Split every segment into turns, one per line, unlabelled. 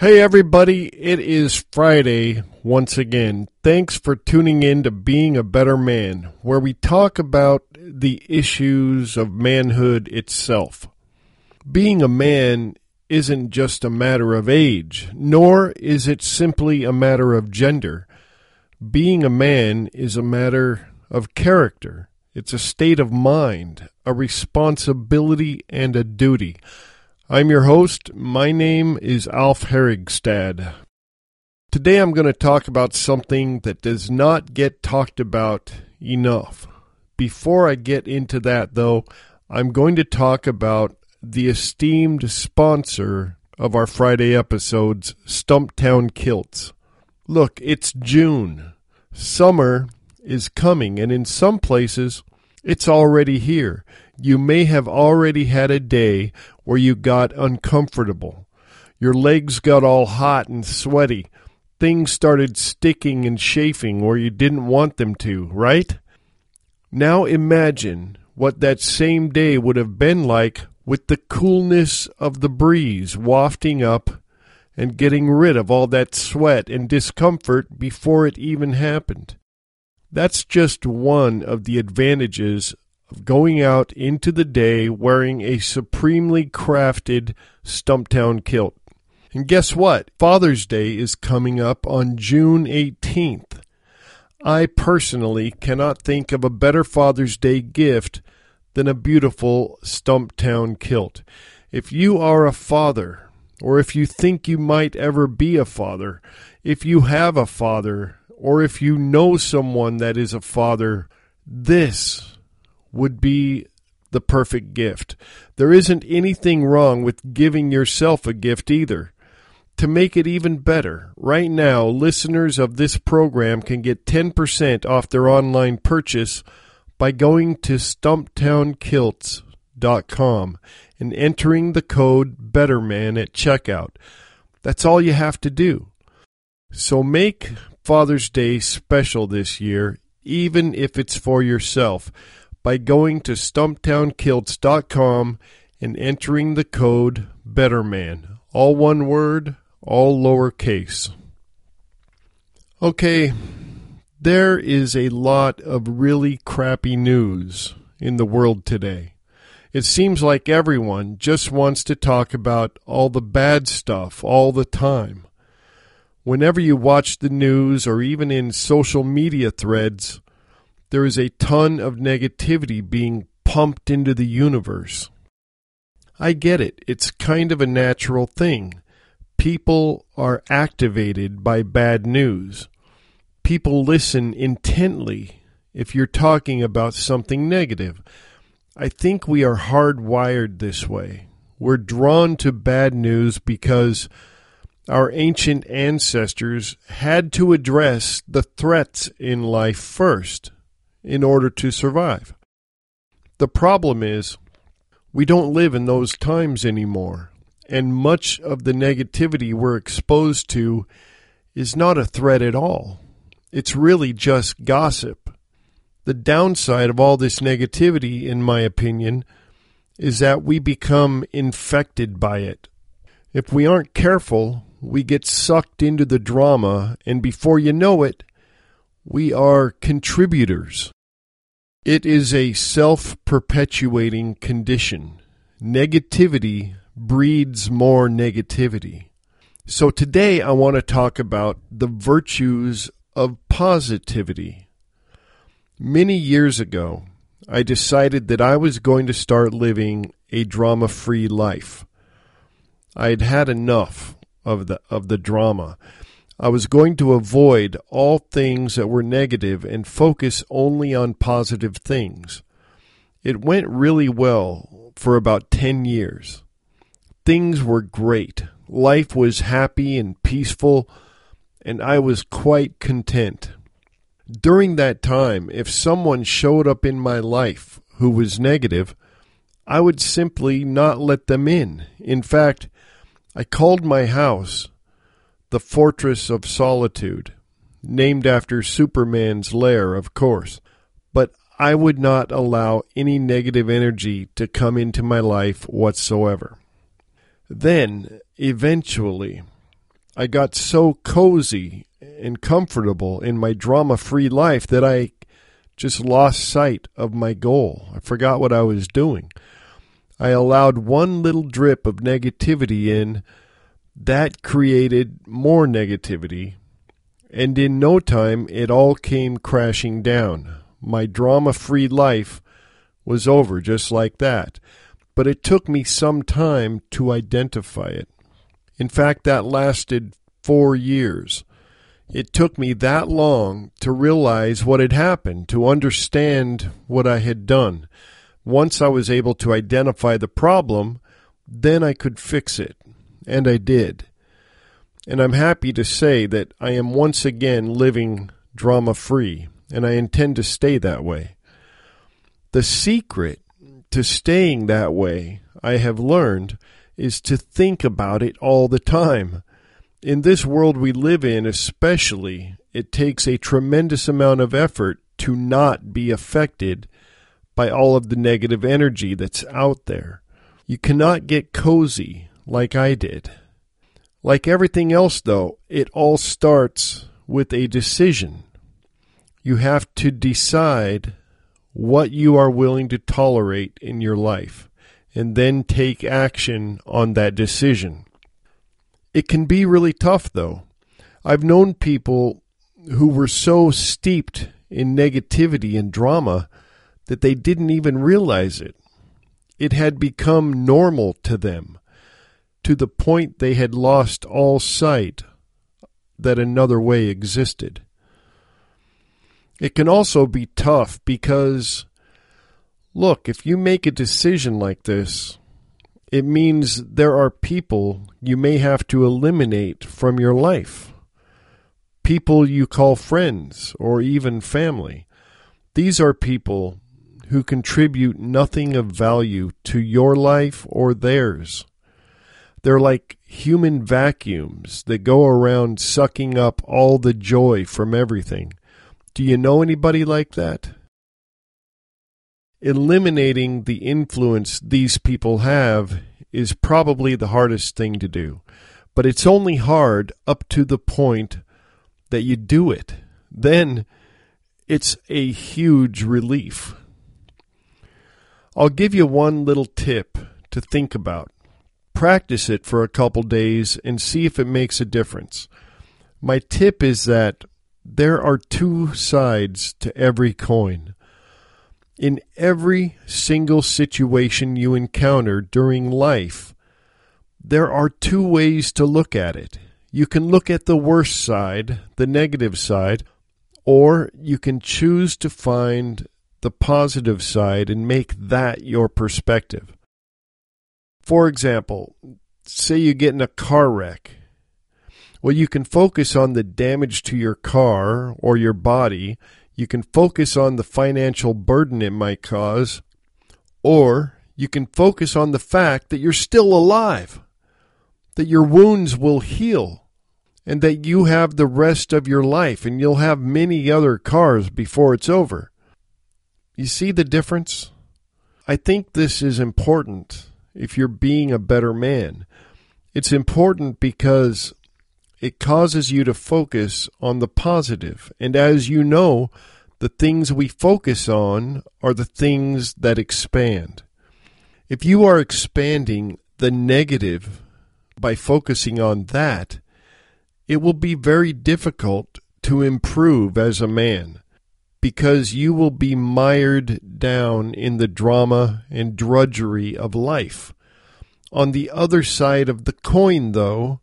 Hey everybody, it is Friday once again. Thanks for tuning in to Being a Better Man, where we talk about the issues of manhood itself. Being a man isn't just a matter of age, nor is it simply a matter of gender. Being a man is a matter of character. It's a state of mind, a responsibility, and a duty. I'm your host. My name is Alf Herigstad. Today I'm going to talk about something that does not get talked about enough. Before I get into that, though, I'm going to talk about the esteemed sponsor of our Friday episodes, Stumptown Kilts. Look, it's June. Summer is coming, and in some places, it's already here. You may have already had a day where you got uncomfortable. Your legs got all hot and sweaty. Things started sticking and chafing where you didn't want them to, right? Now imagine what that same day would have been like with the coolness of the breeze wafting up and getting rid of all that sweat and discomfort before it even happened. That's just one of the advantages of going out into the day wearing a supremely crafted Stumptown kilt. And guess what? Father's Day is coming up on June 18th. I personally cannot think of a better Father's Day gift than a beautiful Stumptown kilt. If you are a father, or if you think you might ever be a father, if you have a father, or if you know someone that is a father, this would be the perfect gift. There isn't anything wrong with giving yourself a gift either. To make it even better, right now, listeners of this program can get 10% off their online purchase by going to stumptownkilts.com and entering the code BETTERMAN at checkout. That's all you have to do. So make Father's Day special this year, even if it's for yourself by going to stumptownkilts.com and entering the code BETTERMAN. All one word, all lowercase. Okay, there is a lot of really crappy news in the world today. It seems like everyone just wants to talk about all the bad stuff all the time. Whenever you watch the news or even in social media threads, there is a ton of negativity being pumped into the universe. I get it. It's kind of a natural thing. People are activated by bad news. People listen intently if you're talking about something negative. I think we are hardwired this way. We're drawn to bad news because our ancient ancestors had to address the threats in life first in order to survive. The problem is, we don't live in those times anymore, and much of the negativity we're exposed to is not a threat at all. It's really just gossip. The downside of all this negativity, in my opinion, is that we become infected by it. If we aren't careful, we get sucked into the drama, and before you know it, we are contributors. It is a self perpetuating condition. Negativity breeds more negativity. So today I want to talk about the virtues of positivity. Many years ago, I decided that I was going to start living a drama free life. I had had enough of the of the drama. I was going to avoid all things that were negative and focus only on positive things. It went really well for about 10 years. Things were great. Life was happy and peaceful. and I was quite content. During that time, if someone showed up in my life who was negative, I would simply not let them in. In fact, I called my house the Fortress of Solitude, named after Superman's lair, of course. But I would not allow any negative energy to come into my life whatsoever. Then, eventually, I got so cozy and comfortable in my drama free life that I just lost sight of my goal. I forgot what I was doing. I allowed one little drip of negativity in. That created more negativity. And in no time, it all came crashing down. My drama free life was over just like that. But it took me some time to identify it. In fact, that lasted four years. It took me that long to realize what had happened, to understand what I had done. Once I was able to identify the problem, then I could fix it. And I did. And I'm happy to say that I am once again living drama free, and I intend to stay that way. The secret to staying that way, I have learned, is to think about it all the time. In this world we live in, especially, it takes a tremendous amount of effort to not be affected by all of the negative energy that's out there. You cannot get cozy like I did. Like everything else, though, it all starts with a decision. You have to decide what you are willing to tolerate in your life and then take action on that decision. It can be really tough, though. I've known people who were so steeped in negativity and drama that they didn't even realize it. It had become normal to them, to the point they had lost all sight that another way existed. It can also be tough because, look, if you make a decision like this, it means there are people you may have to eliminate from your life. People you call friends or even family. These are people who contribute nothing of value to your life or theirs. They're like human vacuums that go around sucking up all the joy from everything. Do you know anybody like that? Eliminating the influence these people have is probably the hardest thing to do, but it's only hard up to the point that you do it. Then it's a huge relief. I'll give you one little tip to think about. Practice it for a couple days and see if it makes a difference. My tip is that there are two sides to every coin. In every single situation you encounter during life, there are two ways to look at it. You can look at the worst side, the negative side, or you can choose to find the positive side and make that your perspective. For example, say you get in a car wreck. Well, you can focus on the damage to your car or your body. You can focus on the financial burden it might cause. Or you can focus on the fact that you're still alive, that your wounds will heal, and that you have the rest of your life and you'll have many other cars before it's over. You see the difference? I think this is important if you're being a better man. It's important because it causes you to focus on the positive. And as you know, the things we focus on are the things that expand. If you are expanding the negative by focusing on that, it will be very difficult to improve as a man because you will be mired down in the drama and drudgery of life. On the other side of the coin, though,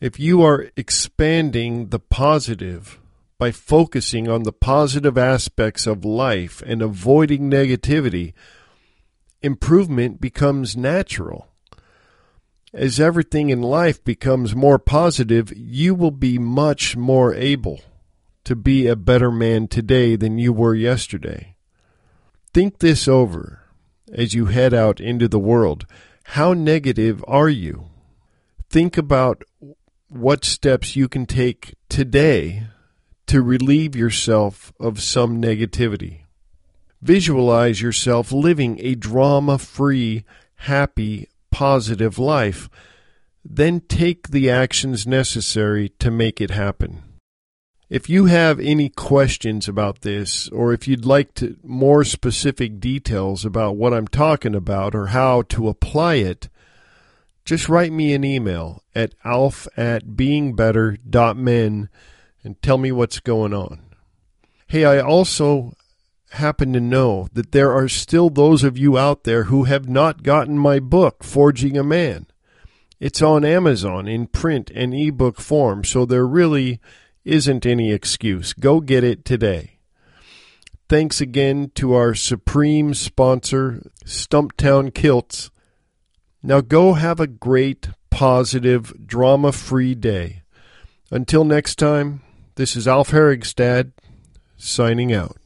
if you are expanding the positive by focusing on the positive aspects of life and avoiding negativity, improvement becomes natural. As everything in life becomes more positive, you will be much more able to be a better man today than you were yesterday. Think this over as you head out into the world. How negative are you? Think about what steps you can take today to relieve yourself of some negativity. Visualize yourself living a drama free, happy, positive life. Then take the actions necessary to make it happen. If you have any questions about this, or if you'd like to, more specific details about what I'm talking about or how to apply it, just write me an email at alf at beingbetter.men and tell me what's going on. Hey, I also happen to know that there are still those of you out there who have not gotten my book, Forging a Man. It's on Amazon in print and ebook form, so there really isn't any excuse. Go get it today. Thanks again to our supreme sponsor, Stumptown Kilts. Now go have a great, positive, drama free day. Until next time, this is Alf Herigstad signing out.